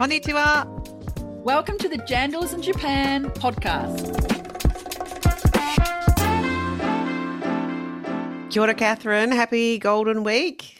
Konnichiwa. Welcome to the Jandals in Japan podcast. Kia ora, Catherine. Happy Golden Week.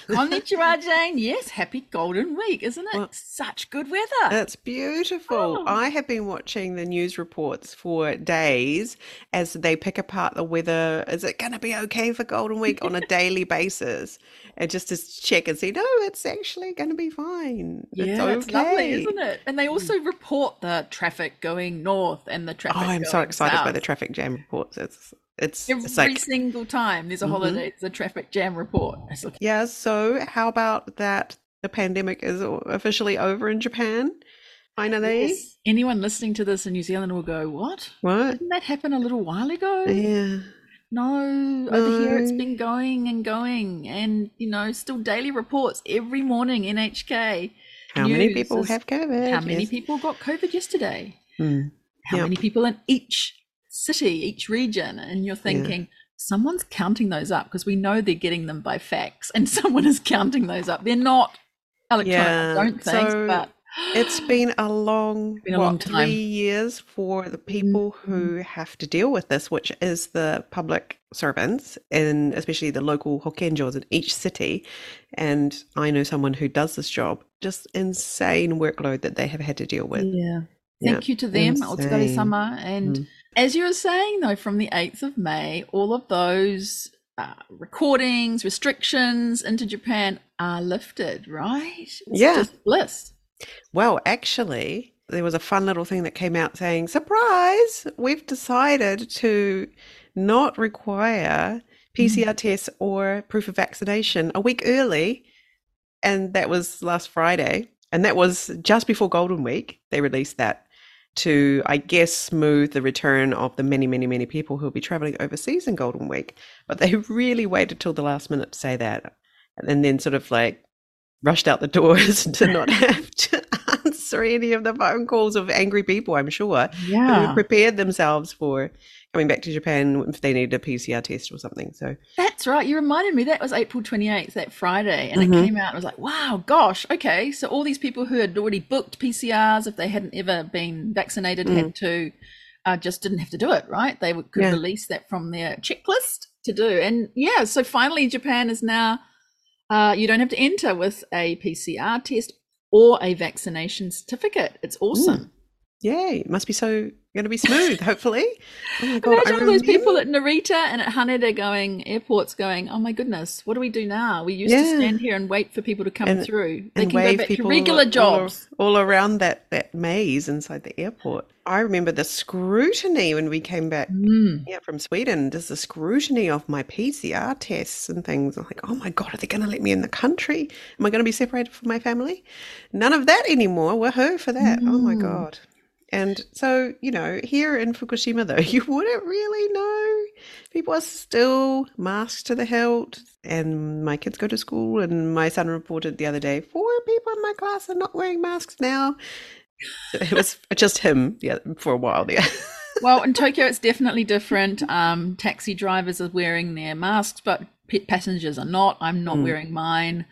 Konnichiwa, Jane. Yes, happy Golden Week, isn't it? Well- Such good weather. It's beautiful. Oh. I have been watching the news reports for days as they pick apart the weather. Is it going to be okay for Golden Week on a daily basis? And just to check and see, no, it's actually going to be fine. yeah, it's it's lovely, isn't it? And they also report the traffic going north and the traffic. Oh. I'm so excited by the traffic jam reports. It's it's, Every it's like single time there's a Mhm. holiday, it's a traffic jam report. Like, yeah. So how about that? The pandemic is officially over in Japan. Finally, yes. Anyone listening to this in New Zealand will go, "What? what? Didn't that happen a little while ago?" Yeah. No, over here it's been going and going, and you know, still daily reports every morning. NHK. How many people is have COVID? How many Yes. people got COVID yesterday? Hmm. How Yeah. many people in each city, each region? And you're thinking, someone's counting those up because we know they're getting them by fax, and someone is counting those up. They're not electronic, Yeah, don't think, so but It's been a long, been a what, long time. three years for the people Mm-hmm. who have to deal with this, which is the public servants, and especially the local hokenjos in each city. And I know someone who does this job. Just insane workload that they have had to deal with. yeah. Yeah, Thank you to them, Otsugari insane. sama. And Mm. As you were saying, though, from the 8th of May, all of those uh, recordings, restrictions into Japan are lifted, right? It's Yeah. just bliss. Well, actually, there was a fun little thing that came out saying, surprise, we've decided to not require PCR tests or proof of vaccination a week early. And that was last Friday. And that was just before Golden Week. They released that to, I guess, smooth the return of the many, many, many people who will be traveling overseas in Golden Week. But they really waited till the last minute to say that. And then sort of like rushed out the doors to not have to answer any of the phone calls of angry people, I'm sure, who Yeah. prepared themselves for coming back to Japan if they needed a PCR test or something. So, That's right. You reminded me that was April 28th, that Friday. And Mhm. it came out and was like, wow, gosh, okay. So all these people who had already booked PCRs, if they hadn't ever been vaccinated, had to, uh, just didn't have to do it, right? They would, could Yeah. release that from their checklist to do. And yeah, so finally Japan is now, uh, you don't have to enter with a PCR test or a vaccination certificate. It's awesome. Yay, it must be so going to be smooth, hopefully. Oh my God, Imagine all those people at Narita and at Haneda going, airports going, oh my goodness, what do we do now? We used to stand here and wait for people to come And- through. They can go back to regular jobs. all, around that, that maze inside the airport. I remember the scrutiny when we came back Mm. yeah, from Sweden. There's the scrutiny of my PCR tests and things. I'm like, oh my God, are they going to let me in the country? Am I going to be separated from my family? None of that anymore. Woohoo for that. Oh my Mm. God. And so, you know, here in Fukushima, though, you wouldn't really know. People are still masked to the hilt. And my kids go to school, and my son reported the other day four people in my class are not wearing masks now. It was just him, yeah, for a while there. well, in Tokyo, it's definitely different. Um, taxi drivers are wearing their masks, but passengers are not. I'm not Mm. wearing mine.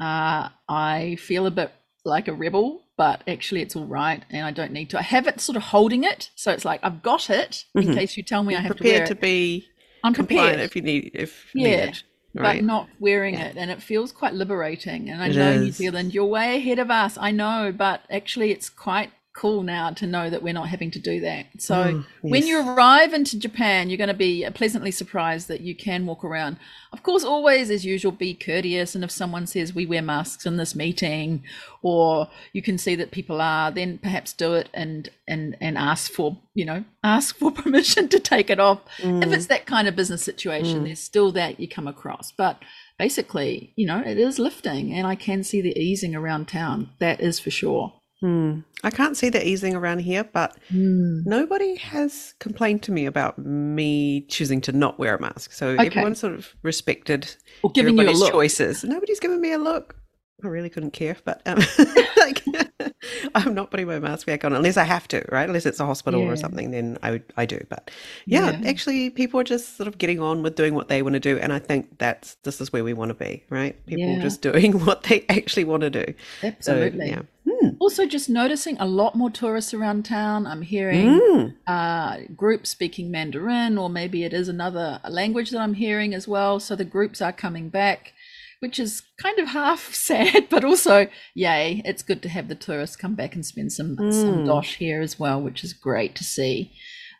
Uh, I feel a bit like a rebel, but actually, it's all right, and I don't need to. I have it sort of holding it, so it's like I've got it in Mhm. case you tell me I have to wear prepared it. to be I'm prepared. if you need if Yeah, needed. Right. but not wearing Yeah. it and it feels quite liberating and i It know new zealand you're way ahead of us i know but actually it's quite cool now to know that we're not having to do that so Oh, when you arrive into japan you're going to be pleasantly surprised that you can walk around of course always as usual be courteous and if someone says we wear masks in this meeting or you can see that people are then perhaps do it and and and ask for you know ask for permission to take it off if Mm. it's that kind of business situation, Mm. there's still that you come across. But basically, you know, it is lifting, and I can see the easing around town. That is for sure. Hmm. I can't see the easing around here, but nobody has complained to me about me choosing to not wear a mask. So Okay. everyone sort of respected Or giving you a look. choices. Nobody's given me a look. I really couldn't care, but um, like, I'm not putting my mask back on unless I have to, right? Unless it's a hospital Yeah. or something, then I would, I do. But yeah, Yeah. actually, people are just sort of getting on with doing what they want to do, and I think that's this is where we want to be, right? People Yeah. just doing what they actually want to do. So Absolutely. yeah, Hmm. Mm. Also, just noticing a lot more tourists around town. I'm hearing Mm. uh, groups speaking Mandarin, or maybe it is another language that I'm hearing as well. So the groups are coming back, which is kind of half sad, but also yay! It's good to have the tourists come back and spend some some Mm. dosh here as well, which is great to see.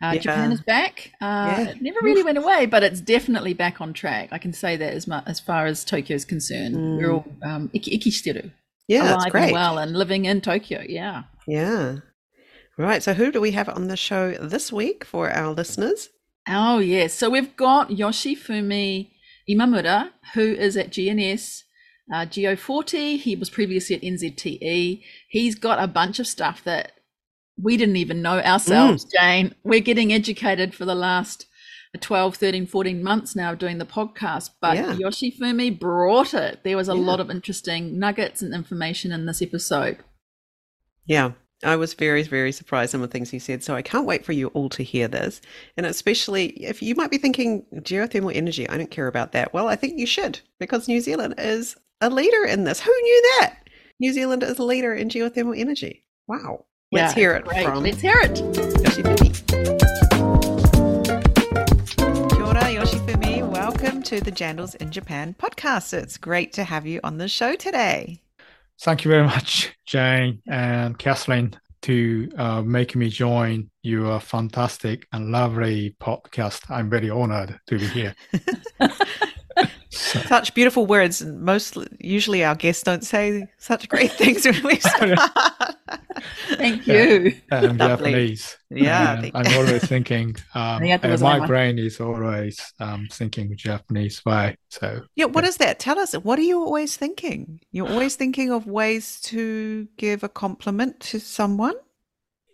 Uh, Yeah. Japan is back. Uh, Yeah. It never really went away, but it's definitely back on track. I can say that as much as far as Tokyo is concerned. We're all um, iki, ikishiteru, Yeah, that's alive great. and well, and living in Tokyo. Yeah. Yeah. Right. So, who do we have on the show this week for our listeners? Oh, yes. So we've got Yoshifumi Imamura, who is at GNS uh, Geo40. He was previously at NZTE. He's got a bunch of stuff that we didn't even know ourselves, Jane. We're getting educated for the last 12, 13, 14 months now doing the podcast, but Yeah. Yoshifumi brought it. There was a Yeah. lot of interesting nuggets and information in this episode. Yeah. I was very, very surprised some of the things he said. So I can't wait for you all to hear this. And especially if you might be thinking geothermal energy, I don't care about that. Well, I think you should because New Zealand is a leader in this. Who knew that? New Zealand is a leader in geothermal energy. Wow. Let's hear it great. from Let's hear it. To the Jandals in Japan podcast. It's great to have you on the show today. Thank you very much, Jane and Kathleen, to uh, make me join your fantastic and lovely podcast. I'm very honored to be here. So- Such beautiful words. and Most usually our guests don't say such great things when we start. Thank Yeah. you. I'm Lovely. Japanese. Yeah, and I'm always thinking. Um, Arigatou and my brain is always um, thinking Japanese way. So yeah, what what is that? Tell us. What are you always thinking? You're always thinking of ways to give a compliment to someone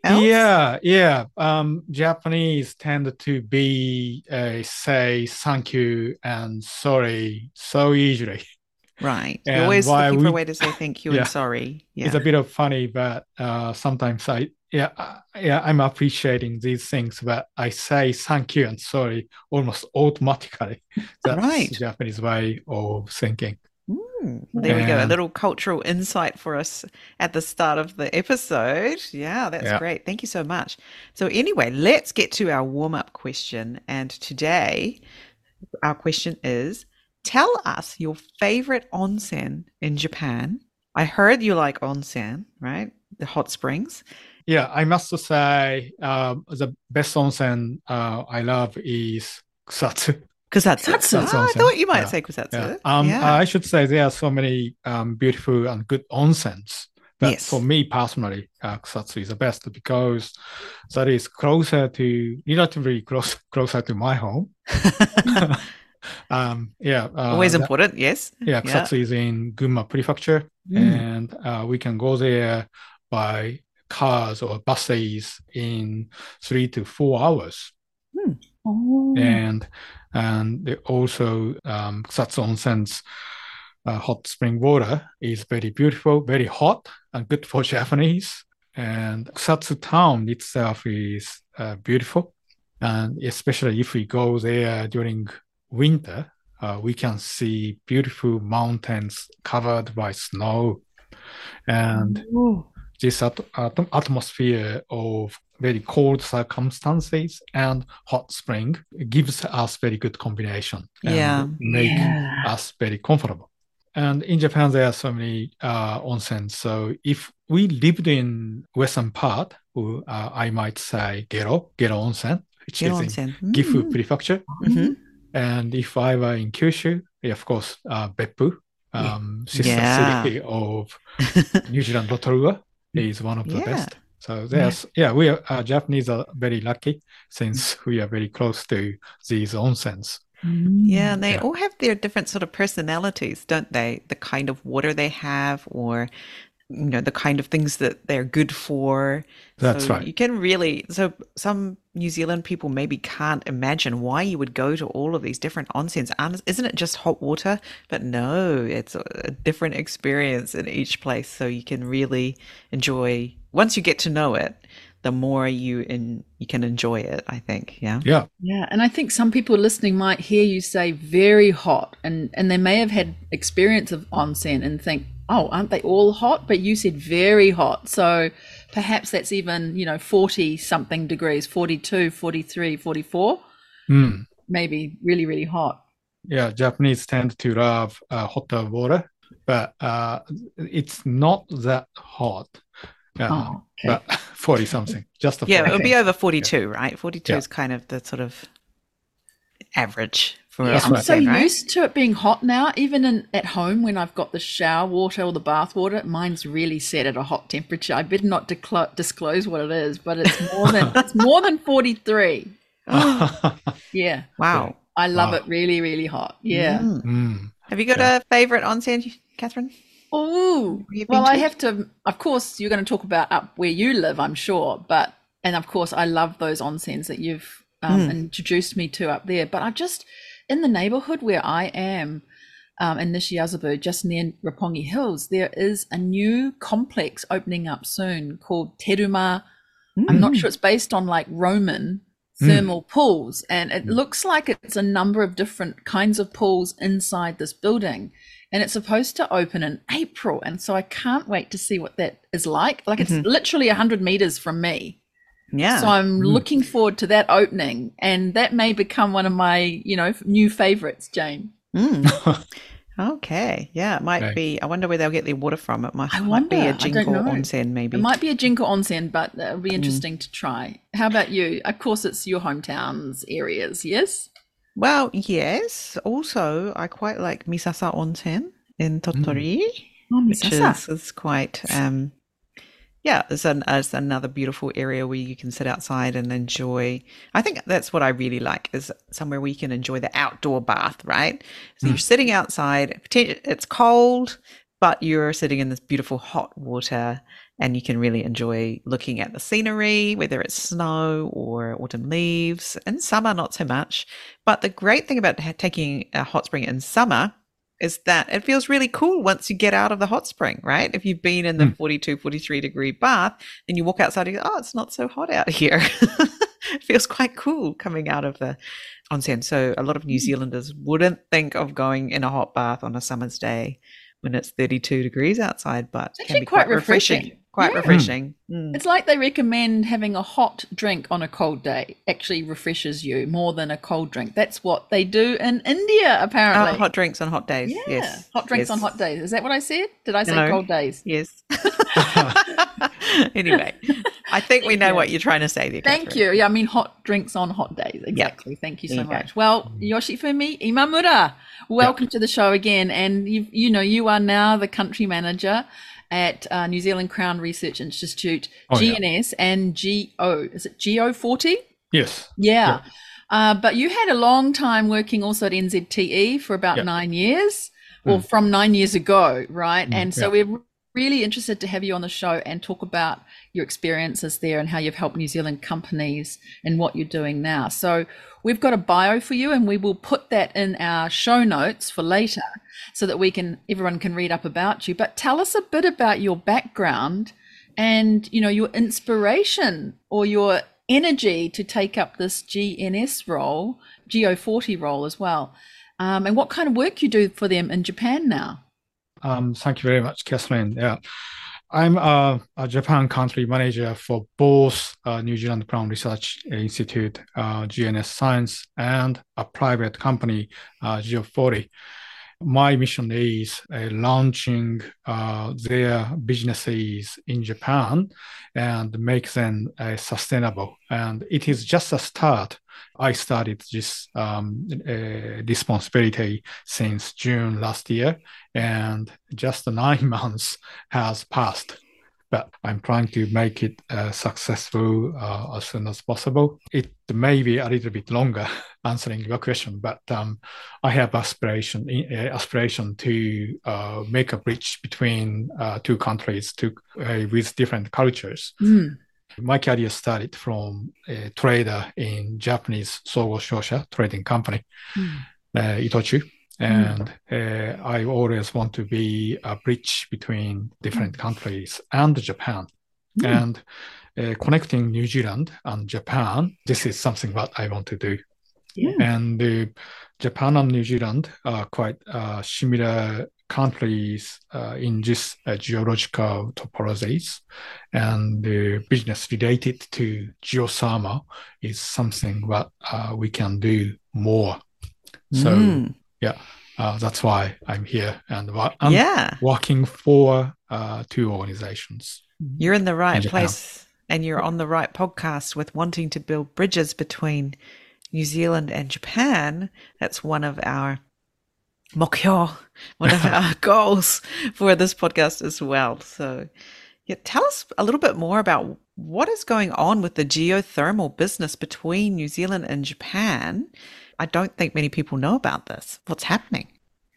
else? yeah, yeah. Um, Japanese tend to be uh, say thank you and sorry so easily. Right. You're always looking for a way to say thank you Yeah. and sorry. Yeah. It's a bit of funny, but uh, sometimes I yeah uh, yeah I'm appreciating these things, but I say thank you and sorry almost automatically. That's Right. Japanese way of thinking. Mm, there we go. A little cultural insight for us at the start of the episode. Yeah, that's Yeah. great. Thank you so much. So, anyway, let's get to our warm up question. And today, our question is Tell us your favorite onsen in Japan. I heard you like onsen, right? The hot springs. Yeah, I must say um, the best onsen uh, I love is Kusatsu. Kusatsu. Kusatsu. Ah, I thought you might Yeah. say Kusatsu. Yeah. Um, Yeah. I should say there are so many um, beautiful and good onsens. But Yes. for me personally, uh, Kusatsu is the best because that is closer to, relatively close, closer to my home. um, yeah. Uh, Always that- important. Yes. yeah, Yeah. Kusatsu is in Gunma Prefecture, Mm. and uh, we can go there by cars or buses in three to four hours. Oh. And and also um, Kusatsu Onsen's uh, hot spring water is very beautiful, very hot, and good for Japanese. And Kusatsu town itself is uh, beautiful, and especially if we go there during winter, uh, we can see beautiful mountains covered by snow, and Ooh. This at- at- atmosphere of very cold circumstances and hot spring gives us very good combination and Yeah. make Yeah. us very comfortable. And in Japan, there are so many uh, onsens. So if we lived in western part, uh, I might say Gero, Gero Onsen, which Get is in onsen. Gifu Mm. Prefecture. Mhm. And if I were in Kyushu, yeah, of course, uh, Beppu, um, sister Yeah. city of New Zealand Rotorua is one of the Yeah. best. So there's, yeah, we are, uh, Japanese are very lucky since we are very close to these onsens. Yeah, and they Yeah. all have their different sort of personalities, don't they? The kind of water they have, or you know, the kind of things that they're good for. That's So right. You can really so some New Zealand people maybe can't imagine why you would go to all of these different onsens. And Isn't it just hot water? But no, it's a, a different experience in each place. So you can really enjoy once you get to know it, the more you in you can enjoy it, I think. Yeah. Yeah, Yeah, and I think some people listening might hear you say very hot, and and they may have had experience of onsen and think oh, aren't they all hot? But you said very hot. So perhaps that's even, you know, 40 something degrees, 42, 43, 44. Mm. Maybe really, really hot. Yeah, Japanese tend to love uh, hotter water, but uh, it's not that hot. Yeah, Oh, okay. But 40 something, just a Yeah, it would be over 42, right? 42 Yeah. is kind of the sort of average for Yeah, a I'm so onsen, right? used to it being hot now. Even in, at home, when I've got the shower water or the bath water, mine's really set at a hot temperature. I better not declo- disclose what it is, but it's more than it's more than 43. Yeah, wow. I love Wow. it really, really hot. Yeah. Mm. Mm. Have you got a favorite onsen, Catherine? Oh, well, been I have to. Of course, you're going to talk about up where you live, I'm sure. But and of course, I love those onsens that you've um, Mm. introduced me to up there. But I just in the neighborhood where I am. Um, in Nishiazabu, just near Roppongi Hills, there is a new complex opening up soon called Teruma. I'm not Mm. sure it's based on like Roman Mm. thermal pools, and it looks like it's a number of different kinds of pools inside this building. And it's supposed to open in April, and so I can't wait to see what that is like. Like it's Mhm. literally hundred meters from me, Yeah. so I'm Mm. looking forward to that opening, and that may become one of my, you know, new favorites, Jane. Mm. Okay. Yeah, it might Okay. be. I wonder where they'll get their water from. It might, I might be a a I don't Jinko onsen, maybe. It might be a Jinko onsen, but it'll be Mm. interesting to try. How about you? Of course, it's your hometowns areas, yes? Well, yes. Also, I quite like Misasa Onsen in Tottori, Oh, which is, is quite, um, yeah, it's, an, it's another beautiful area where you can sit outside and enjoy. I think that's what I really like is somewhere where you can enjoy the outdoor bath, right? So Mm. you're sitting outside, it's cold, but you're sitting in this beautiful hot water and you can really enjoy looking at the scenery, whether it's snow or autumn leaves. In summer, not so much. But the great thing about taking a hot spring in summer is that it feels really cool once you get out of the hot spring, right? If you've been in the Mm. 42, 43 degree bath, then you walk outside and you go, oh, it's not so hot out here. it feels quite cool coming out of the onsen. So a lot of New Mm. Zealanders wouldn't think of going in a hot bath on a summer's day when it's 32 degrees outside, but It's can actually be quite quite refreshing. refreshing. Quite Yeah. refreshing. Mm. It's like they recommend having a hot drink on a cold day actually refreshes you more than a cold drink. That's what they do in India, Oh, apparently. hot drinks on hot days. yeah, Yes. hot drinks on hot days. Is that what I said? Did I say No. cold days? Yes. anyway, I think we know you. what you're trying to say there. Thank Catherine. you. Yeah, I mean hot drinks on hot days. Exactly. Thank you There so you go. much. Well, Yoshifumi Imamura, welcome to the show again. And you, you know, you are now the country manager at uh, New Zealand Crown Research Institute, Oh, yeah. GNS and GO. Is it GO forty? yes. Yeah. Uh, but you had a long time working also at NZTE for about Yeah. nine years, or from nine years ago, right? Mm, and so yeah. we're really interested to have you on the show and talk about your experiences there and how you've helped New Zealand companies and what you're doing now. So we've got a bio for you, and we will put that in our show notes for later, so that we can everyone can read up about you. But tell us a bit about your background and you know your inspiration or your energy to take up this GNS role, Geo40 role as well, um, and what kind of work you do for them in Japan now. Um, thank you very much, Kathleen. Yeah, I'm a, a Japan country manager for both uh, New Zealand Crown Research Institute, uh, GNS Science, and a private company, uh, Geo40. My mission is uh, launching uh, their businesses in Japan and make them uh, sustainable. And it is just a start. I started this um, uh, responsibility since June last year, and just nine months has passed. But I'm trying to make it uh, successful uh, as soon as possible. It may be a little bit longer answering your question, but um, I have aspiration uh, aspiration to uh, make a bridge between uh, two countries to, uh, with different cultures. Mm. My career started from a trader in Japanese Sogo Shosha trading company, Mm. uh, Itochu. And uh, I always want to be a bridge between different countries and Japan. Mm. And uh, connecting New Zealand and Japan, this is something that I want to do. Yeah. And uh, Japan and New Zealand are quite uh, similar countries uh, in this uh, geological topologies and the business related to geothermal is something that uh, we can do more. So Mm. Yeah, uh, that's why I'm here and wa- I'm yeah, working for uh, two organizations. you're in the right Japan. place and you're on the right podcast with wanting to build bridges between New Zealand and Japan. That's one of our mokyo, one of our goals for this podcast as well. So, yeah, tell us a little bit more about what is going on with the geothermal business between New Zealand and Japan. I don't think many people know about this. What's happening?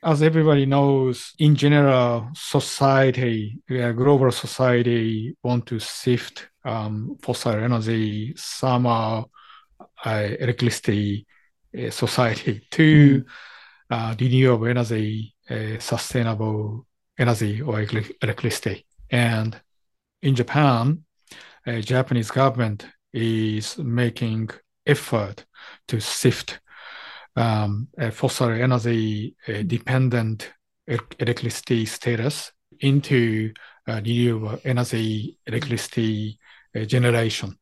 As everybody knows, in general, society, global society, want to shift um, fossil energy, thermal, uh, electricity uh, society to uh, renewable energy, uh, sustainable energy or electricity. And in Japan, uh, Japanese government is making effort to shift um, a fossil energy uh, dependent electricity status into uh, renewable energy electricity uh, generation.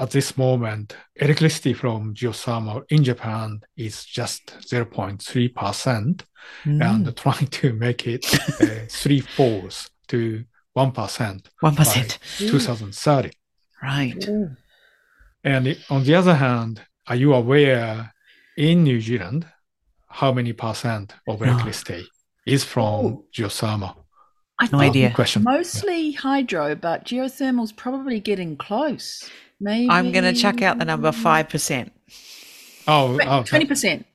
At this moment, electricity from geothermal in Japan is just 0.3% Mm. and trying to make it uh, three fourths to 1% One percent, 2030. right? And on the other hand, are you aware in New Zealand how many percent of No. electricity is from Oh. geothermal? I No idea. Question. Mostly hydro, but geothermal's probably getting close. Maybe I'm going to chuck out the number five percent. Oh, Twenty percent.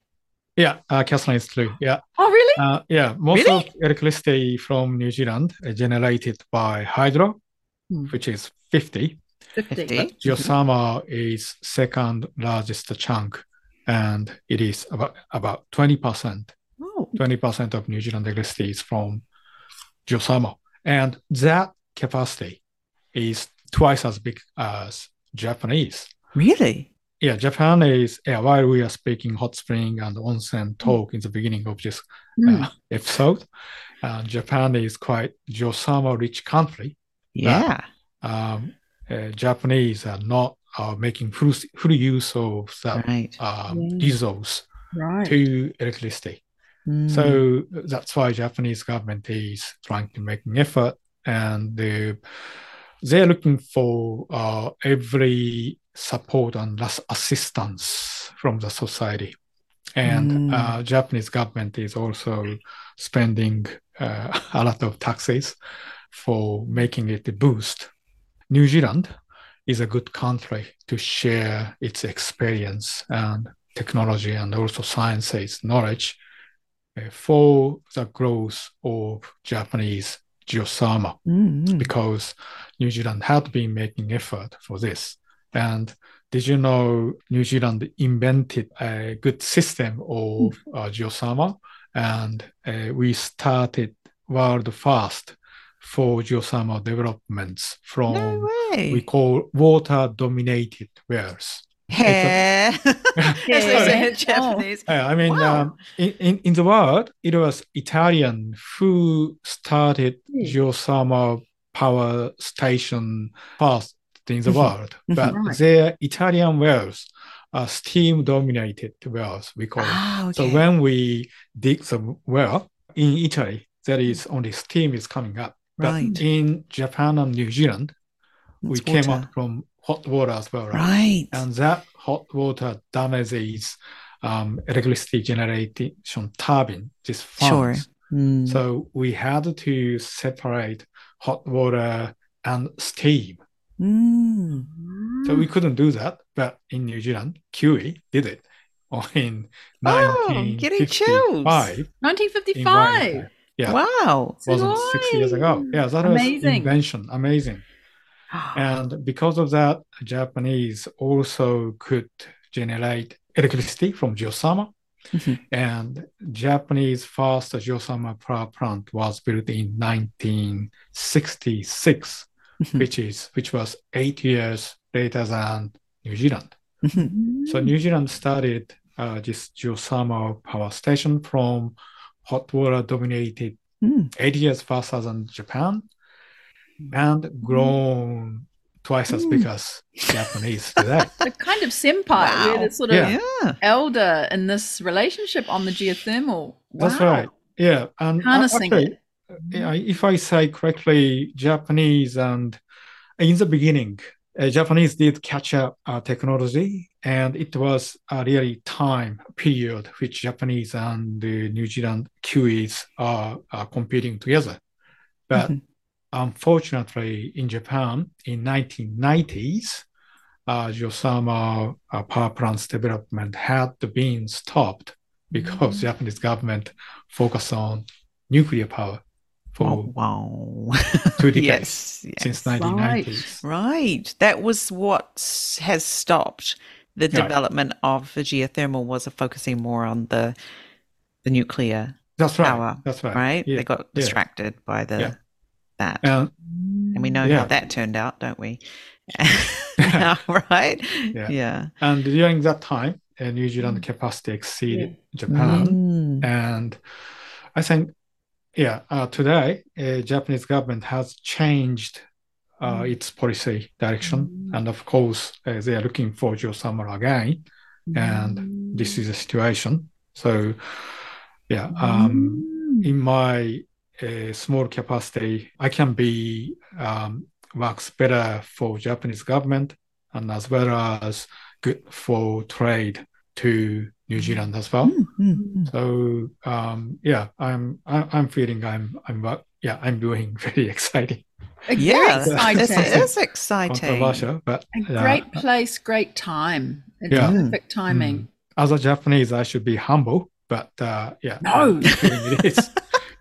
yeah, uh, Kathleen is true. Yeah, Oh, really? uh, yeah. Most Really? of electricity from New Zealand are generated by hydro, Hmm. which is 50. 50. But geothermal is second largest chunk, and it is about about 20 percent. Oh, 20% of New Zealand electricity is from geothermal. And that capacity is twice as big as Japanese. really? Yeah, Japan is, yeah, while we are speaking hot spring and onsen talk in the beginning of this Mm. uh, episode, uh, Japan is quite geothermal rich country. Yeah. Um, uh, Japanese are not are making full, full use of that Right. um, Yeah. resource right. to electricity. Mm. So that's why Japanese government is trying to make an effort, and they they're looking for uh, every support and assistance from the society. And Mm. uh, Japanese government is also spending uh, a lot of taxes for making it a boost. New Zealand is a good country to share its experience and technology and also sciences knowledge uh, for the growth of Japanese geothermal Mm, mm. because New Zealand had been making effort for this. And did you know New Zealand invented a good system of uh, geothermal and uh, we started world first for geothermal developments from No way. we call water dominated wells. Hair. As they say in Oh. Japanese. I mean, Wow. um, in, in, in the world, it was Italian who started Hmm. geothermal power station first in the Mhm. world. Mhm. But Right. their Italian wells are steam dominated wells, we call it. Ah, So when we dig the well in Italy, there is only steam is coming up. But in Japan and New Zealand, we It's came up from hot water as well, right? Right. and that hot water damages um, electricity generation turbine, this Sure. Mm. So we had to separate hot water and steam. Mm. So we couldn't do that, but in New Zealand, Kiwi did it in Oh, getting chills. 1955. 1955. Yeah, Wow. wasn't six years ago. Yeah, that was Amazing. invention, amazing. And because of that, Japanese also could generate electricity from geothermal. Mhm. And Japanese first geothermal power plant was built in 1966, Mhm. which is which was eight years later than New Zealand. Mhm. So New Zealand started uh, this geothermal power station from hot water dominated Mm. eight years faster than Japan, and grown twice as Mm. big as Japanese today. The kind of senpai, Wow. we're the sort of Yeah. Yeah. elder in this relationship on the geothermal. That's right. Yeah, and a- Harnessing actually, it. yeah, if I say correctly, Japanese and in the beginning, uh, Japanese did catch up uh, technology, and it was a really time period which Japanese and the New Zealand Kiwis are, are competing together. But Mhm. unfortunately, in Japan, in 1990s, uh, geothermal uh, power plants development had been stopped because the Japanese government focused on nuclear power for Oh, wow. two decades yes. yes. since 1990s. Right. right. That was what has stopped the Right. development of the geothermal was focusing more on the the nuclear That's right. power. That's right. Right. Yeah. They got yeah. distracted by the Yeah. that. And and we know yeah. how that turned out, don't we? right? Yeah. Yeah. and during that time, uh, New Zealand capacity exceeded Japan. Mm. And I think, yeah, uh, today, uh, Japanese government has changed uh, its policy direction. And of course, uh, they are looking for geothermal again. And this is the situation. So, yeah, um, in my uh, small capacity, I can be um, works better for Japanese government and as well as good for trade to New Zealand as well. Mm, mm, mm. So um, yeah, I'm I, I'm feeling I'm I'm yeah I'm doing very exciting, A Yeah, great this exciting. is exciting. controversial, but A uh, great place, great time. It's Yeah. perfect timing. as a Japanese, I should be humble, but uh, yeah, No. It is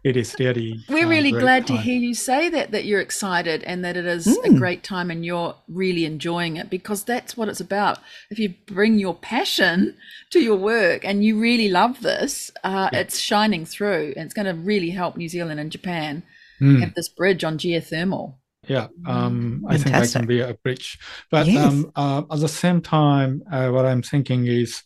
it is really. We're really great glad to hear you say that, that you're excited and that it is a Mm. great time and you're really enjoying it because that's what it's about. If you bring your passion to your work and you really love this, uh, Yeah. it's shining through and it's going to really help New Zealand and Japan Mm. have this bridge on geothermal. Yeah, um, I think I Fantastic. can be a bridge. But Yes. um, uh, at the same time, uh, what I'm thinking is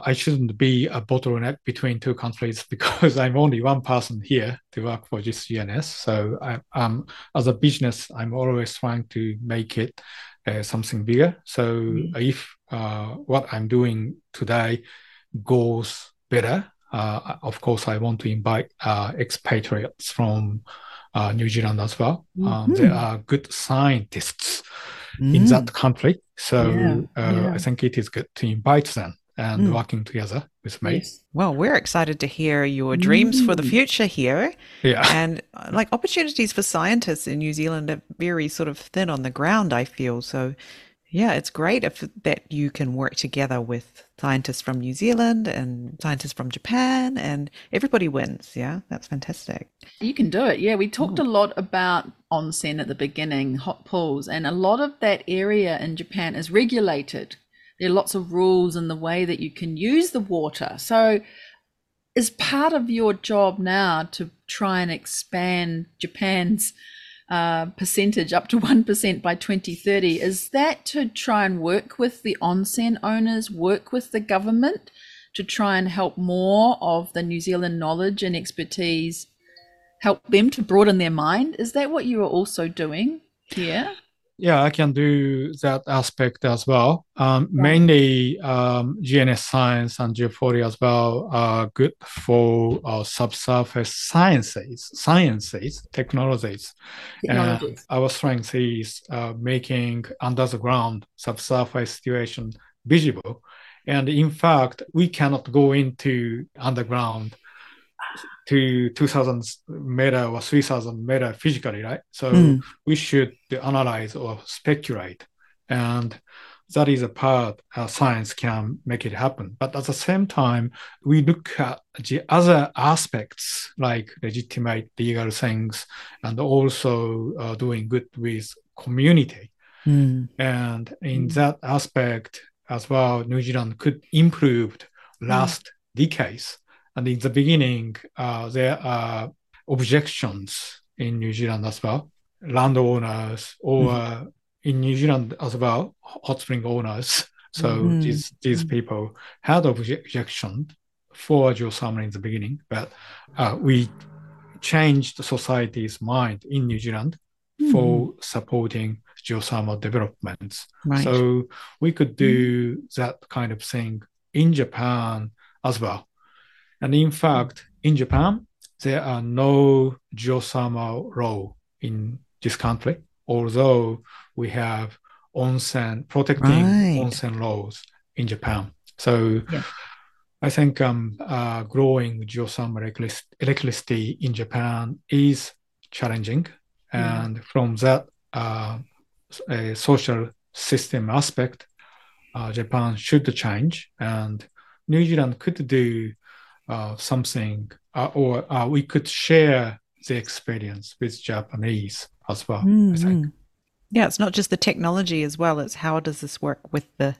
I shouldn't be a bottleneck between two countries because I'm only one person here to work for this GNS. So I, um, as a business, I'm always trying to make it uh, something bigger. So Mm. if uh, what I'm doing today goes better, uh, of course, I want to invite uh, expatriates from uh, New Zealand as well. Um, There Mhm. are good scientists in that country, so Yeah, uh, yeah. I think it is good to invite them and Mm. working together with me. Well, we're excited to hear your dreams for the Mm. future here. Yeah, And uh, like opportunities for scientists in New Zealand are very sort of thin on the ground, I feel. So, yeah, it's great if that you can work together with scientists from New Zealand and scientists from Japan and everybody wins. Yeah, that's fantastic. You can do it. Yeah, we hmm. talked a lot about onsen at the beginning, hot pools, and a lot of that area in Japan is regulated. There are lots of rules in the way that you can use the water. So, is part of your job now to try and expand Japan's uh, percentage up to 1% by 2030? Is that to try and work with the onsen owners, work with the government to try and help more of the New Zealand knowledge and expertise? help them to broaden their mind. Is that what you are also doing here? Yeah, I can do that aspect as well. Um, mainly, um, GNS science and Geo40 as well are good for uh, subsurface sciences, sciences, technologies. And Technologies. our strength is uh, making under the ground subsurface situation visible. And in fact, we cannot go into underground to 2000 meter or 3000 meter physically, right? So Mm. we should analyze or speculate. And that is a part uh, science can make it happen. But at the same time, we look at the other aspects like legitimate legal things and also uh, doing good with community. Mm. And in that aspect as well, New Zealand could improve last decades. And in the beginning, uh, there are objections in New Zealand as well. Landowners or in New Zealand as well, hot spring owners. So Mhm. these these people had objection for geothermal in the beginning, but uh, we changed society's mind in New Zealand Hmm. for supporting geothermal developments. Right. So we could do that kind of thing in Japan as well. And in fact, in Japan, there are no geothermal law in this country, although we have onsen protecting Right. onsen laws in Japan. So Yeah. I think um, uh, growing geothermal electric- electricity in Japan is challenging, Yeah. and from that uh, social system aspect, uh, Japan should change, and New Zealand could do uh, something, uh, or uh, we could share the experience with Japanese as well. I think. Yeah, it's not just the technology as well. It's how does this work with the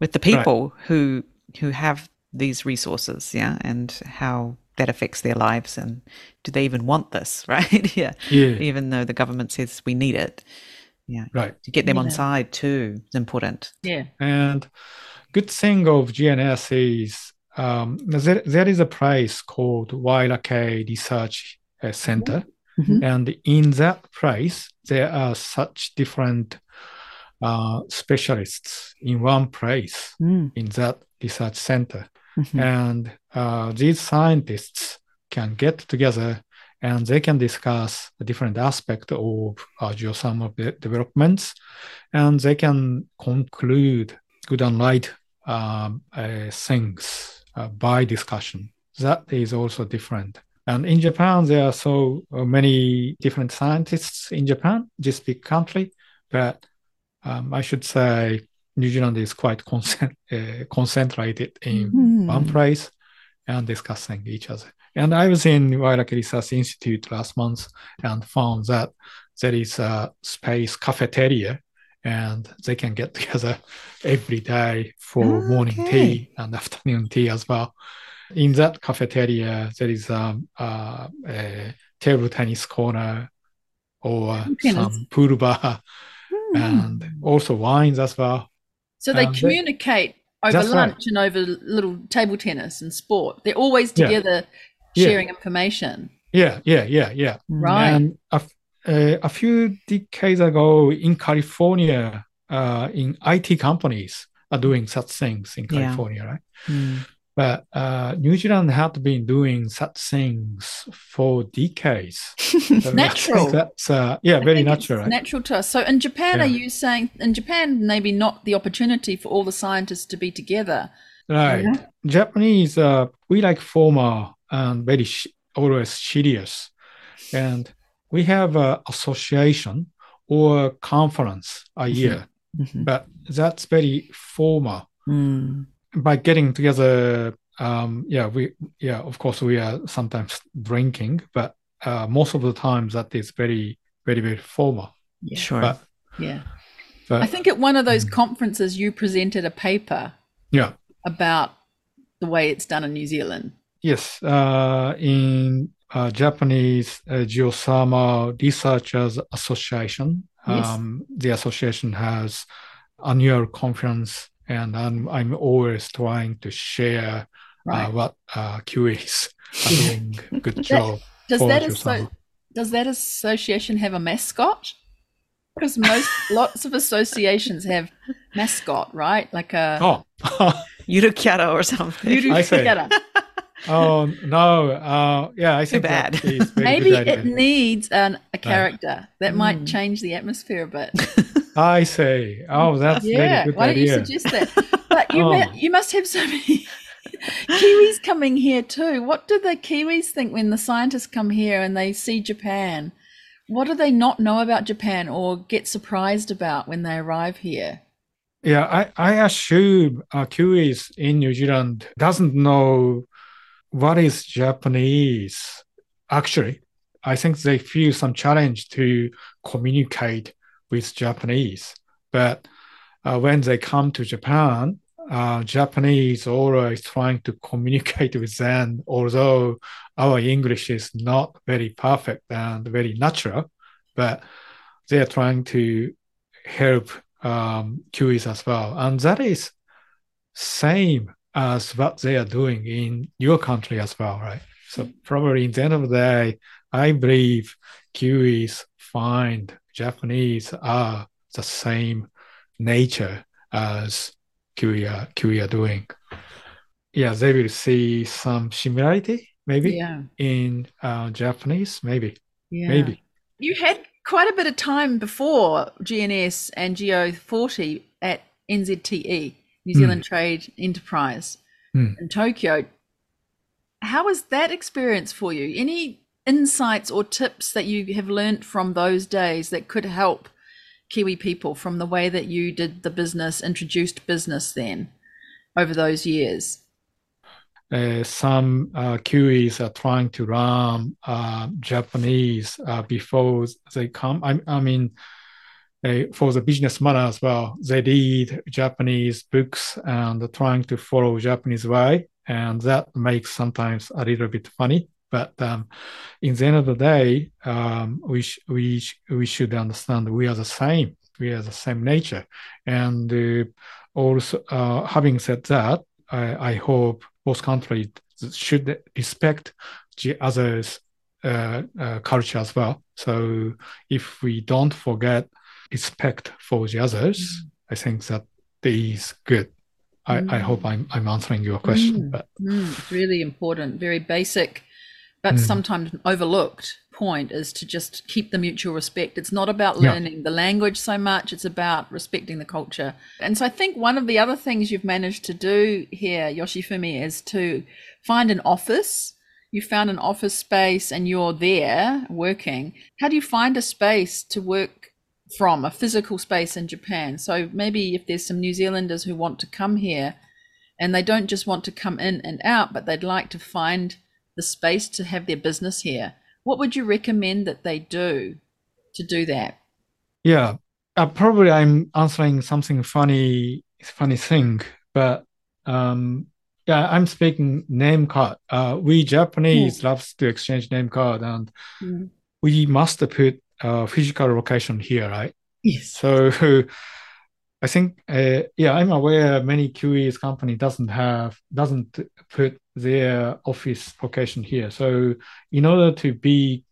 with the people who who have these resources, yeah, and how that affects their lives and do they even want this, right? yeah. Yeah, Even though the government says we need it. Yeah. right. To get them on side too is important. Yeah. And good thing of GNS is um, there, there is a place called Wairakei Research uh, Center. Mhm. And in that place, there are such different uh, specialists in one place Mm. in that research center. Mhm. And uh, these scientists can get together and they can discuss the different aspects of uh, geothermal de- developments and they can conclude good and right um, uh, things uh, by discussion. That is also different. And in Japan, there are so uh, many different scientists in Japan, this big country, but um, I should say New Zealand is quite concent- uh, concentrated in Mm. one place and discussing each other. And I was in Wairakei Research Institute last month and found that there is a space cafeteria and they can get together every day for morning tea and afternoon tea as well. In that cafeteria, there is um, uh, a table tennis corner or Tennis. some pool bar and also wines as well. So they Um, they- communicate over That's right. lunch and over little table tennis and sport. They're always together Yeah. sharing information. Yeah, yeah, yeah, yeah. Right. And uh, a few decades ago in California, uh, in IT companies are doing such things in Yeah. California, right? Mm. But uh, New Zealand had been doing such things for decades. So Natural. That's uh, yeah, I very natural. Right? Natural to us. So in Japan, are you saying in Japan maybe not the opportunity for all the scientists to be together? Right. Japanese, uh, we like formal and very sh- always serious. And we have a association or conference a year, Mhm. but that's very formal. Mm. By getting together, um, yeah, we, yeah, of course, we are sometimes drinking, but uh, most of the time that is very, very, very formal. Yeah. Sure. But, Yeah. but I think at one of those Mm. conferences you presented a paper yeah, about the way it's done in New Zealand. Yes, uh, in uh, Japanese uh, Geothermal Researchers Association, Yes. um, the association has a annual conference, and I'm, I'm always trying to share Right. uh, what uh, Kiwis are doing a good That- job. Does that geothermal. asso- does that association have a mascot? Because most lots of associations have mascot, right? Like a Oh, Yurukyara or something. Yuru I see. Kikara. Oh no, uh, yeah, I think bad. that is very Maybe it needs an, a character that might Mm. change the atmosphere a bit. I see. oh, that's yeah, very good why don't you suggest that? But you Oh. mu- you must have so many Kiwis coming here too. What do the Kiwis think when the scientists come here and they see Japan? What do they not know about Japan or get surprised about when they arrive here? Yeah, I, I assume uh, Kiwis in New Zealand doesn't know what is Japanese. Actually, I think they feel some challenge to communicate with Japanese. But uh, when they come to Japan, uh, Japanese always trying to communicate with them, although our English is not very perfect and very natural, but they are trying to help um, as well. And that is same as what they are doing in your country as well, right? So probably in the end of the day, I believe Kiwis find Japanese are the same nature as Kiwi are, Kiwi are doing. Yeah, they will see some similarity maybe Yeah. in uh, Japanese, maybe, Yeah. maybe. You had quite a bit of time before GNS and Geo40 at NZTE, New Zealand Trade Enterprise Hmm. in Tokyo. How was that experience for you? Any insights or tips that you have learnt from those days that could help Kiwi people from the way that you did the business, introduced business then over those years? uh, some uh, Kiwis are trying to learn uh, Japanese uh, before they come. I, I mean, for the business manner as well, they read Japanese books and trying to follow Japanese way, and that makes sometimes a little bit funny. But um, in the end of the day, um, we sh- we sh- we should understand we are the same. We are the same nature, and uh, also uh, having said that, I, I hope both countries should respect the others' uh, uh, culture as well. So if we don't forget respect for the others, I think that is good. I, I hope I'm, I'm answering your question. Mm. But Mm, it's really important, very basic, but Mm. sometimes overlooked point is to just keep the mutual respect. It's not about Yeah. learning the language so much, it's about respecting the culture. And so I think one of the other things you've managed to do here, Yoshifumi, is to find an office. You found an office space and you're there working. How do you find a space to work from, a physical space in Japan? So maybe if there's some New Zealanders who want to come here and they don't just want to come in and out, but they'd like to find the space to have their business here. What would you recommend that they do to do that? yeah, uh, probably I'm answering something funny, funny thing. But um, yeah, I'm speaking name card. Uh, we Japanese loves to exchange name card, and Mm. we must put uh, physical location here, right? Yes. So I think, uh, yeah, I'm aware many Kiwis company doesn't have, doesn't put their office location here. So in order to be,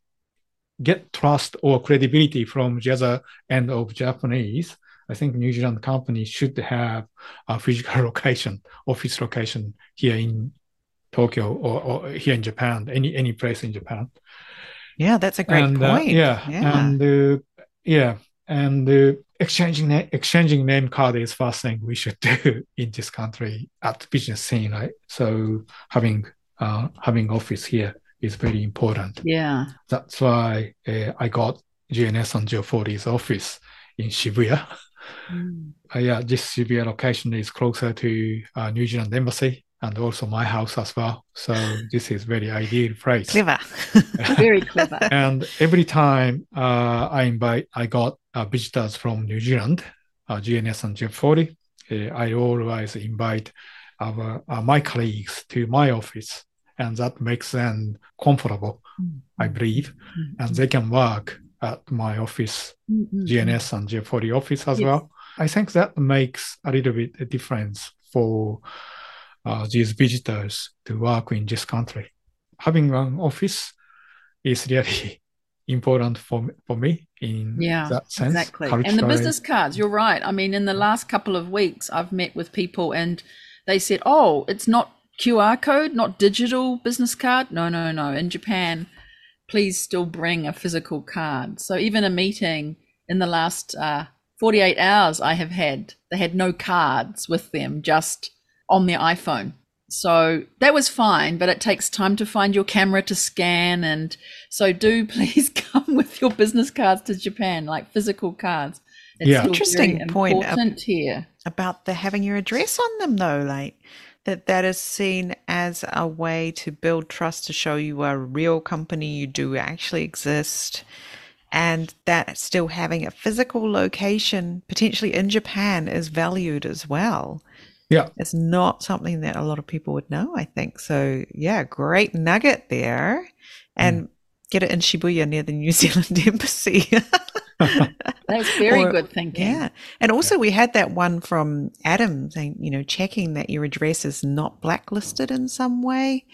get trust or credibility from the other end of Japanese, I think New Zealand company should have a physical location, office location here in Tokyo or, or here in Japan, any, any place in Japan Yeah, that's a great and uh, point. yeah, yeah. and uh, yeah, and uh, exchanging na- exchanging name card is first thing we should do in this country at the business scene, right? So having uh, having office here is very important. Yeah. That's why uh, I got GNS and Geo40's office in Shibuya. Mm. Uh, yeah, this Shibuya location is closer to uh, New Zealand embassy and also my house as well. So this is very ideal place. Clever. Very clever. And every time uh, I invite, I got uh, visitors from New Zealand, uh, GNS and Geo40. Uh, I always invite our uh, my colleagues to my office, and that makes them comfortable, I believe, and they can work at my office, Mm-hmm. GNS and Geo40 office as Yes. well. I think that makes a little bit a difference for uh, these visitors to work in this country. Having an office is really important for me, for me in Yeah, that sense. Exactly. And the business cards, you're right. I mean, in the last couple of weeks, I've met with people and they said, oh, it's not QR code, not digital business card. No, no, no. In Japan, please still bring a physical card. So even a meeting in the last uh, 48 hours I have had, they had no cards with them, just on their iPhone. So that was fine, but it takes time to find your camera to scan. And so do please come with your business cards to Japan, like physical cards. It's Yeah. Interesting point. Important here. about the having your address on them though like that that is seen as a way to build trust to show you are a real company you do actually exist and that still having a physical location potentially in Japan is valued as well Yeah. it's not something that a lot of people would know i think so yeah great nugget there and mm. get it in shibuya near the new zealand embassy That's very Or- good thinking. yeah. And also, we had that one from Adam saying, you know, checking that your address is not blacklisted in some way.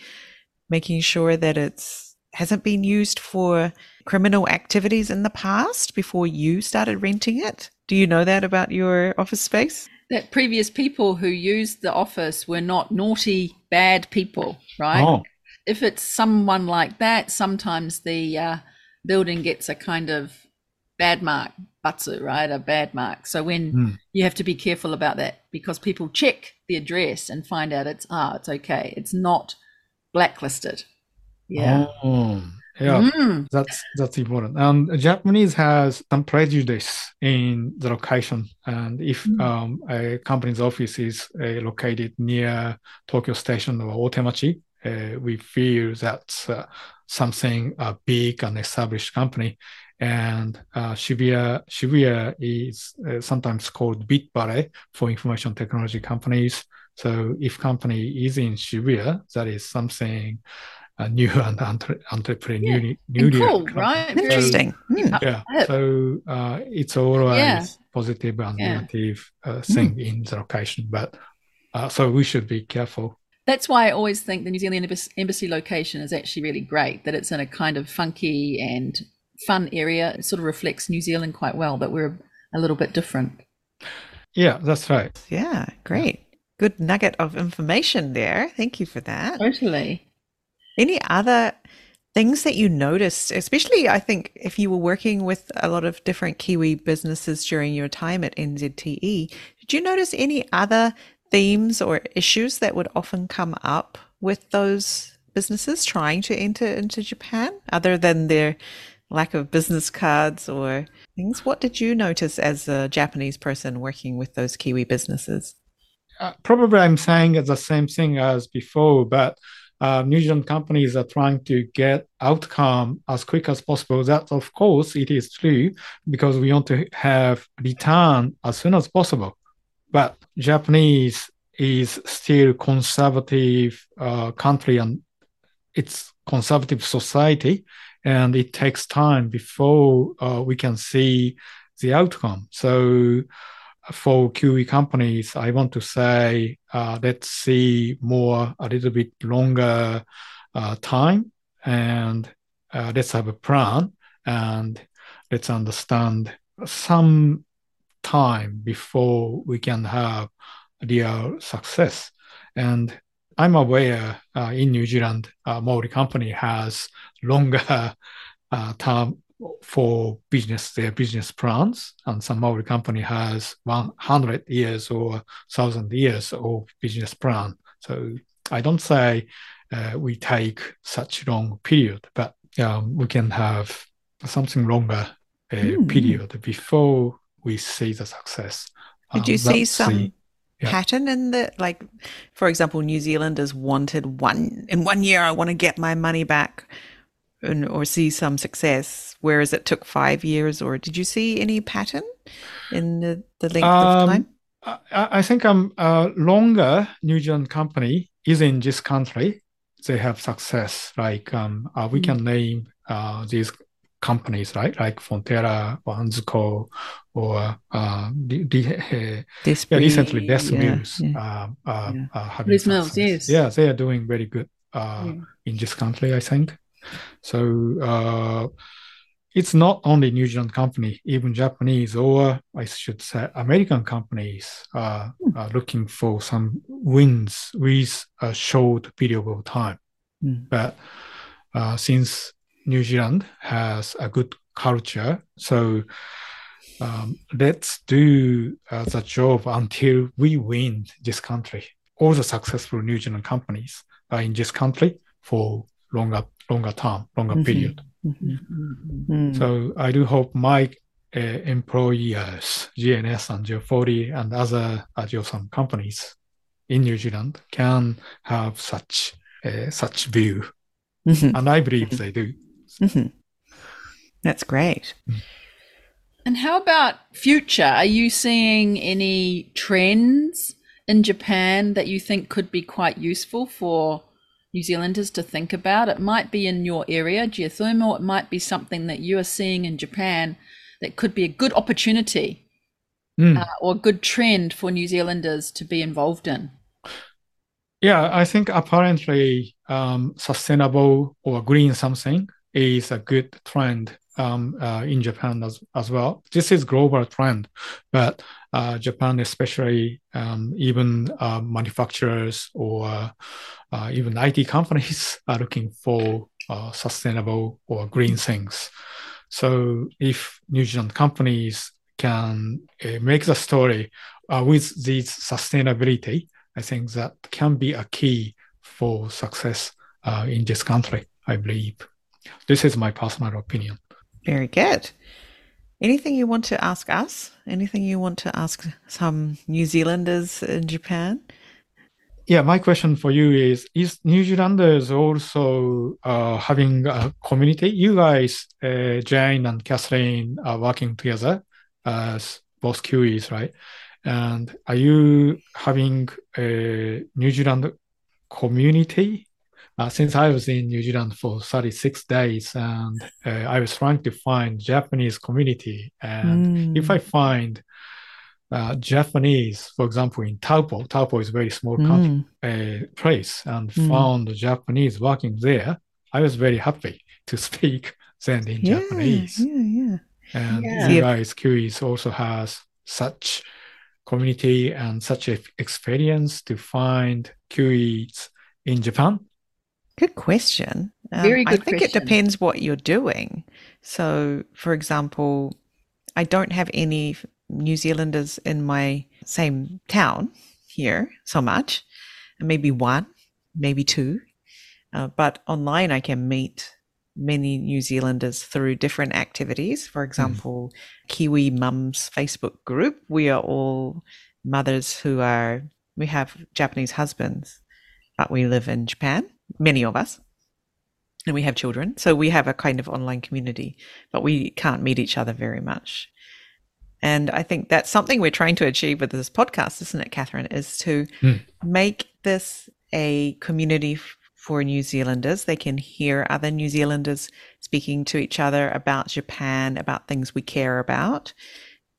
making sure that it's hasn't been used for criminal activities in the past before you started renting it? Do you know that about your office space? That previous people who used the office were not naughty, bad people, right? Oh, If it's someone like that, sometimes the uh, building gets a kind of bad mark, batsu, right? A bad mark. So when Hmm. you have to be careful about that because people check the address and find out it's ah, it's okay. It's not blacklisted. Yeah. Oh, yeah. Mm. That's that's important. And Japanese has some prejudice in the location, and if Mm. um, a company's office is uh, located near Tokyo Station or Otemachi, uh, we feel that's uh, something a big and established company. And uh, Shibuya Shibuya is uh, sometimes called Bit Valley for information technology companies. So if company is in Shibuya, that is something uh, new and entre- entrepreneur And newly cool, company. right? Very- Interesting. Hmm. Yeah. So uh, it's always Yeah. positive and Yeah. negative uh, thing in the location, but uh, so we should be careful. That's why I always think the New Zealand embassy location is actually really great. That it's in a kind of funky and fun area. It sort of reflects New Zealand quite well. That we're a little bit different. Yeah, that's right. Yeah, great. Good nugget of information there. Thank you for that. Totally. Any other things that you noticed, especially I think if you were working with a lot of different Kiwi businesses during your time at NZTE, did you notice any other themes or issues that would often come up with those businesses trying to enter into Japan other than their lack of business cards or things? What did you notice as a Japanese person working with those Kiwi businesses? Uh, probably I'm saying the same thing as before, but uh, New Zealand companies are trying to get outcome as quick as possible. That, of course, it is true because we want to have return as soon as possible. But Japanese is still conservative uh, country and it's conservative society, and it takes time before uh, we can see the outcome. So for Kiwi companies, I want to say uh, let's see more a little bit longer uh, time, and uh, let's have a plan, and let's understand some time before we can have real success. And I'm aware uh, in New Zealand, uh, Maori company has longer uh, term for business, their business plans, and some the company has 100 years or 1,000 years of business plan. So I don't say uh, we take such long period, but um, we can have something longer uh, Mm. period before we see the success. Did you Um, see some the- yeah. pattern in the like for example New Zealanders wanted one in one year I want to get my money back and, or see some success whereas it took 5 years or did you see any pattern in the, the length of Um, time? I, I I think um uh, longer New Zealand company is in this country. They have success. Like um uh, we Mm. can name uh these companies right like Fonterra or ANZCO or uh the, the, uh, yeah, recently Des yeah, Mills yeah. uh, uh, Yeah. uh Mills, yes. Yeah, they are doing very good uh Yeah. in this country, I think. So uh, it's not only New Zealand company, even Japanese or I should say American companies are, are looking for some wins with a short period of time. Mm. But uh, since New Zealand has a good culture, so um, let's do uh, the job until we win this country. All the successful New Zealand companies are in this country for longer, longer term, longer Mhm. period. Mhm. Mm-hmm. Mm. So I do hope my uh, employers, GNS and Geo40 and other uh, Geosam companies in New Zealand can have such uh, such view, Mhm. and I believe they do. Mhm. That's great. And how about future? Are you seeing any trends in Japan that you think could be quite useful for New Zealanders to think about? It might be in your area, geothermal. It might be something that you are seeing in Japan that could be a good opportunity Mm. uh, or a good trend for New Zealanders to be involved in. Yeah, I think apparently um, sustainable or green something is a good trend um, uh, in Japan as, as well. This is global trend, but uh, Japan, especially um, even uh, manufacturers or uh, even IT companies are looking for uh, sustainable or green things. So if New Zealand companies can uh, make the story with this sustainability, I think that can be a key for success in this country, I believe. This is my personal opinion. Very good. Anything you want to ask us? Anything you want to ask some New Zealanders in Japan? Yeah, my question for you is: Is New Zealanders also uh, having a community? You guys, uh, Jane and Kathleen, are working together as both Kiwis, right? And are you having a New Zealand community uh, since I was in New Zealand for 36 days and uh, I was trying to find Japanese community. And mm. if I find uh, Japanese, for example, in Taupo, Taupo is a very small country, mm. place, and mm. found Japanese working there, I was very happy to speak then in yeah, Japanese. Yeah, yeah. And yeah. you guys, Kiwis, also has such community and such experience to find Kiwis in Japan Good question. Um, Very good I think question. it depends what you're doing. So, for example, I don't have any New Zealanders in my same town here so much, maybe one, maybe two. Uh, but online, I can meet many New Zealanders through different activities. For hmm. example, mm. Kiwi Mums Facebook group. We are all mothers who are, we have Japanese husbands, but we live in Japan many of us, and we have children. So we have a kind of online community, but we can't meet each other very much. And I think that's something we're trying to achieve with this podcast, isn't it, Catherine? Is to mm. make this a community for New Zealanders. They can hear other New Zealanders speaking to each other about Japan, about things we care about.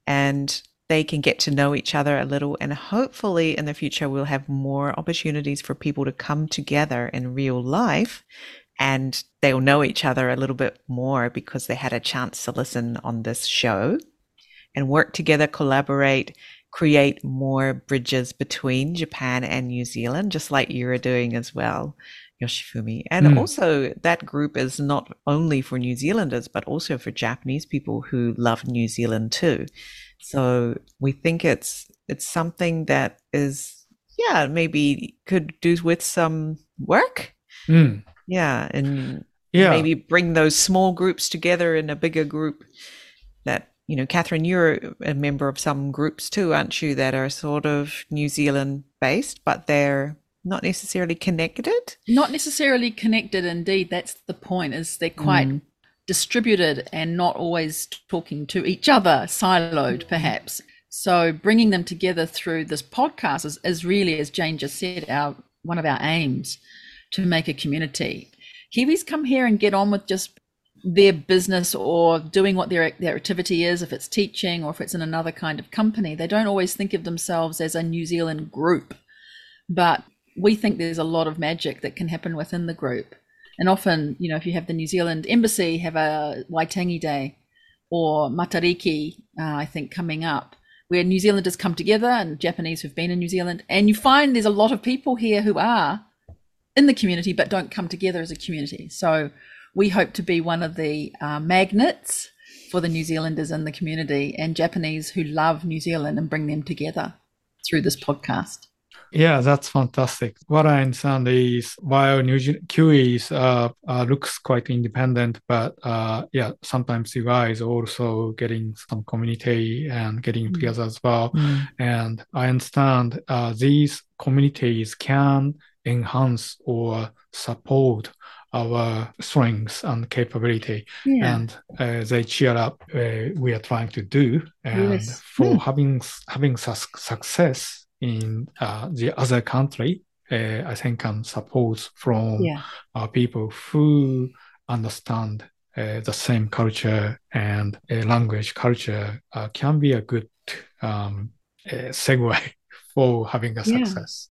And they can get to know each other a little. And hopefully, in the future, we'll have more opportunities for people to come together in real life and they'll know each other a little bit more because they had a chance to listen on this show and work together, collaborate, create more bridges between Japan and New Zealand, just like you're doing as well. Yoshifumi. And mm. also, that group is not only for New Zealanders, but also for Japanese people who love New Zealand too. So we think it's it's something that is yeah maybe could do with some work. Mm. Yeah, and yeah. maybe bring those small groups together in a bigger group. That you know, Catherine, you're a member of some groups too, aren't you? That are sort of New Zealand based, but they're not necessarily connected. Not necessarily connected. Indeed, that's the point. Is they're quite mm distributed and not always talking to each other, siloed mm-hmm. perhaps. So bringing them together through this podcast is, is really, as Jane just said, our one of our aims to make a community. Kiwis come here and get on with just their business or doing what their their activity is, if it's teaching or if it's in another kind of company. They don't always think of themselves as a New Zealand group, but we think there's a lot of magic that can happen within the group. And often, you know, if you have the New Zealand Embassy have a Waitangi Day or Matariki, uh, I think, coming up, where New Zealanders come together and Japanese who've been in New Zealand. And you find there's a lot of people here who are in the community but don't come together as a community. So we hope to be one of the uh, magnets for the New Zealanders in the community and Japanese who love New Zealand and bring them together through this podcast. Yeah, that's fantastic. What I understand is while New Kiwis uh, uh, looks quite independent, but uh, yeah, sometimes you guys also getting some community and getting mm. together as well. Mm. And I understand uh, these communities can enhance or support our strengths and capability yeah. and uh, they cheer up uh, we are trying to do and yes. for yeah. having having su- success in uh, the other country, uh, I think can support from yeah. uh, people who understand uh, the same culture and language culture uh, can be a good um, segue for having a success.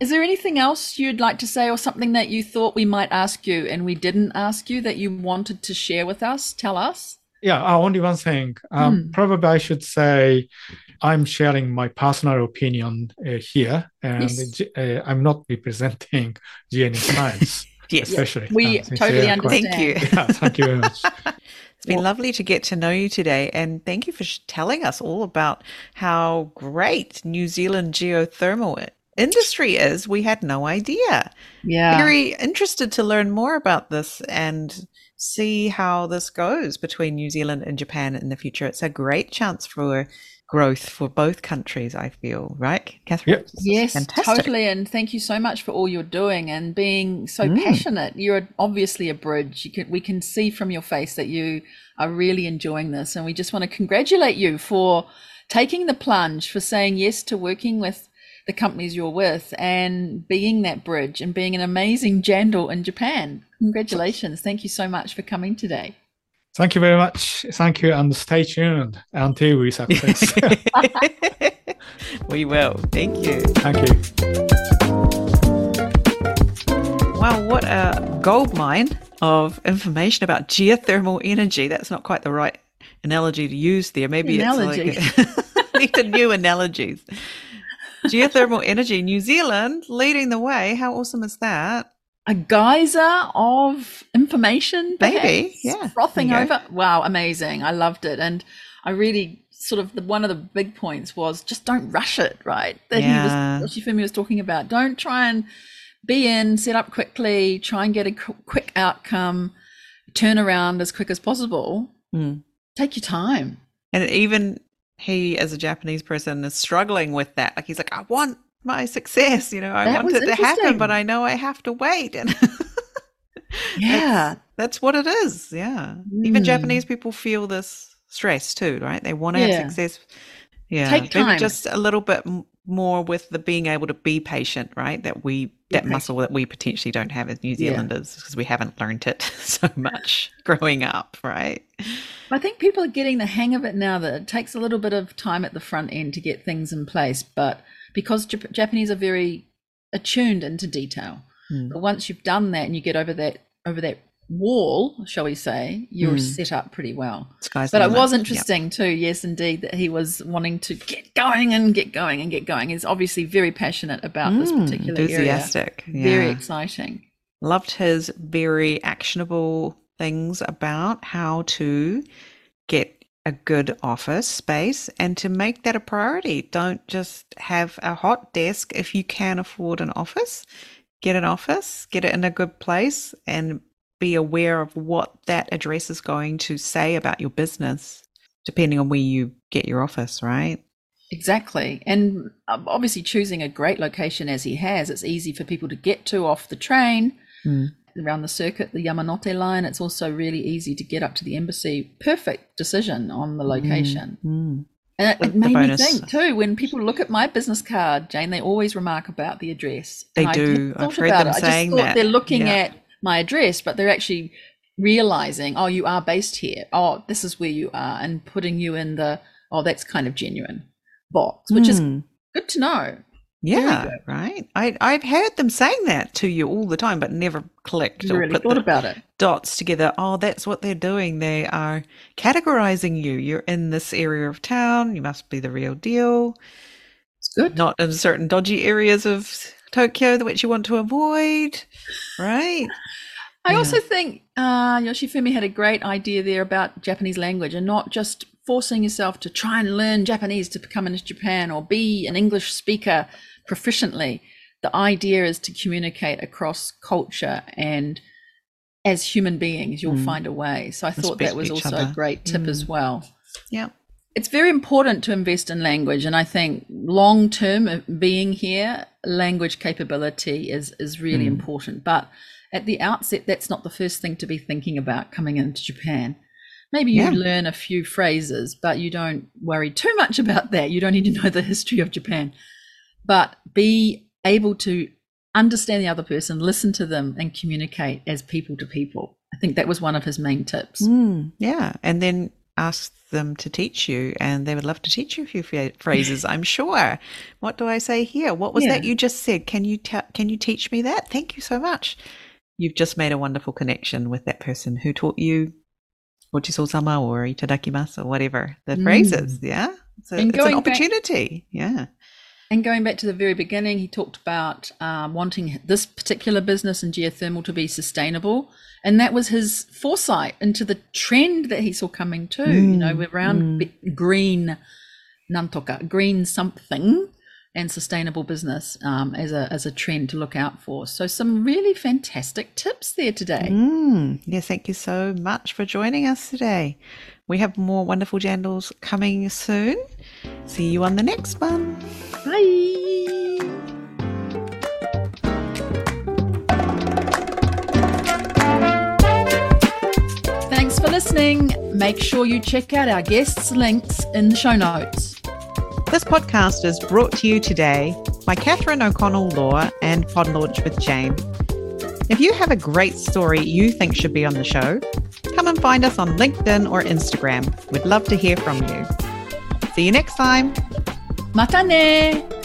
Is there anything else you'd like to say or something that you thought we might ask you and we didn't ask you that you wanted to share with us? Tell us. Yeah, uh, only one thing. Um, Hmm. Probably I should say I'm sharing my personal opinion uh, here, and Yes. Uh, I'm not representing GNS Science, Yes. especially. We uh, totally they are quite- understand. Thank you. Yeah, thank you very much. It's been lovely to get to know you today, and thank you for sh- telling us all about how great New Zealand geothermal industry is. We had no idea. Yeah. Very interested to learn more about this and see how this goes between New Zealand and Japan in the future. It's a great chance for growth for both countries, I feel, right, Catherine? Yep. Yes, fantastic. totally. And thank you so much for all you're doing and being so Mm. passionate. You're obviously a bridge. You can, we can see from your face that you are really enjoying this. And we just want to congratulate you for taking the plunge, for saying yes to working with the companies you're with and being that bridge and being an amazing jandal in Japan. Congratulations. Thank you so much for coming today. Thank you very much. Thank you, and stay tuned until we success. we will. Thank you. thank you. Wow, what a gold mine of information about geothermal energy. That's not quite the right analogy to use there. Maybe Analogy. it's like need a new analogies. Geothermal energy, New Zealand leading the way. How awesome is that? A geyser of information Maybe, yeah. frothing There you go. over wow amazing i loved it and i really sort of the one of the big points was just don't rush it right that Yeah. he was was talking about don't try and be in set up quickly try and get a quick outcome turn around as quick as possible Mm. take your time And even he, as a Japanese person, is struggling with that. Like he's like, I want my success. You know, I That want it to happen, but I know I have to wait. And yeah that's what it is. Yeah. Even Mm. Japanese people feel this stress too, right? They want to Yeah. have success. Yeah. Take Maybe time. just a little bit more with the being able to be patient, right? That we, that patient. muscle that we potentially don't have as New Zealanders because we haven't learned it so much growing up, right? I think people are getting the hang of it now that it takes a little bit of time at the front end to get things in place. But because Jap- Japanese are very attuned into detail, Hmm. but once you've done that and you get over that over that wall, shall we say, you're Hmm. set up pretty well. Sky's But it was Yeah. interesting too, yes, indeed, that he was wanting to get going and get going and get going. He's obviously very passionate about this Mm, particular area. enthusiastic. Very exciting. loved his very actionable things about how to get a good office space and to make that a priority. Don't just have a hot desk if you can afford an office. Get an office, get it in a good place, and be aware of what that address is going to say about your business, depending on where you get your office, right? Exactly. And um, obviously, choosing a great location as he has, it's easy for people to get to off the train Mm. Around the circuit, the Yamanote line. It's also really easy to get up to the embassy. Perfect decision on the location. Mm. And it, it made me bonus. think too, when people look at my business card, Jane, they always remark about the address. They And I do. never I've heard about them it. I saying just thought that. they're looking Yeah. at my address, but they're actually realizing, oh, you are based here. Oh, this is where you are, and putting you in the, oh, that's kind of genuine box, which is Mm. good to know. Yeah, right. I I've heard them saying that to you all the time, but never clicked You or really put thought the about it. dots together. Oh, that's what they're doing. They are categorizing you. You're in this area of town. You must be the real deal. It's good. Not in certain dodgy areas of Tokyo that which you want to avoid. Right. I Yeah. also think uh, Yoshifumi had a great idea there about Japanese language and not just forcing yourself to try and learn Japanese to come into Japan or be an English speaker proficiently. The idea is to communicate across culture and as human beings, you'll Mm. find a way. So I thought that was also other. a great tip as Mm. well. Yeah. It's very important to invest in language, and I think long term being here, language capability is is really Mm. important. But at the outset, that's not the first thing to be thinking about coming into Japan. Maybe you Yeah. learn a few phrases, but you don't worry too much about that. You don't need to know the history of Japan, but be able to understand the other person, listen to them, and communicate as people to people. I think that was one of his main tips. Mm, yeah. And then ask them to teach you, and they would love to teach you a few phrases. I'm sure. What do I say here? What was Yeah. that you just said? Can you can you teach me that? Thank you so much. You've just made a wonderful connection with that person who taught you Gochiso-sama or itadakimasu or whatever the Mm. phrases. Yeah, And it's an going back- opportunity. yeah. And going back to the very beginning, he talked about um, wanting this particular business in geothermal to be sustainable. And that was his foresight into the trend that he saw coming too, you know, Mm, around be- green nantoka, green something and sustainable business um, as, a, as a trend to look out for. So some really fantastic tips there today. Mm, yes, thank you so much for joining us today. We have more wonderful jandals coming soon. See you on the next one. Bye. Thanks for listening. Make sure you check out our guests' links in the show notes. This podcast is brought to you today by Catherine O'Connell Law and Pod Launch with Jane. If you have a great story you think should be on the show, come and find us on LinkedIn or Instagram. We'd love to hear from you. See you next time. Mata ne!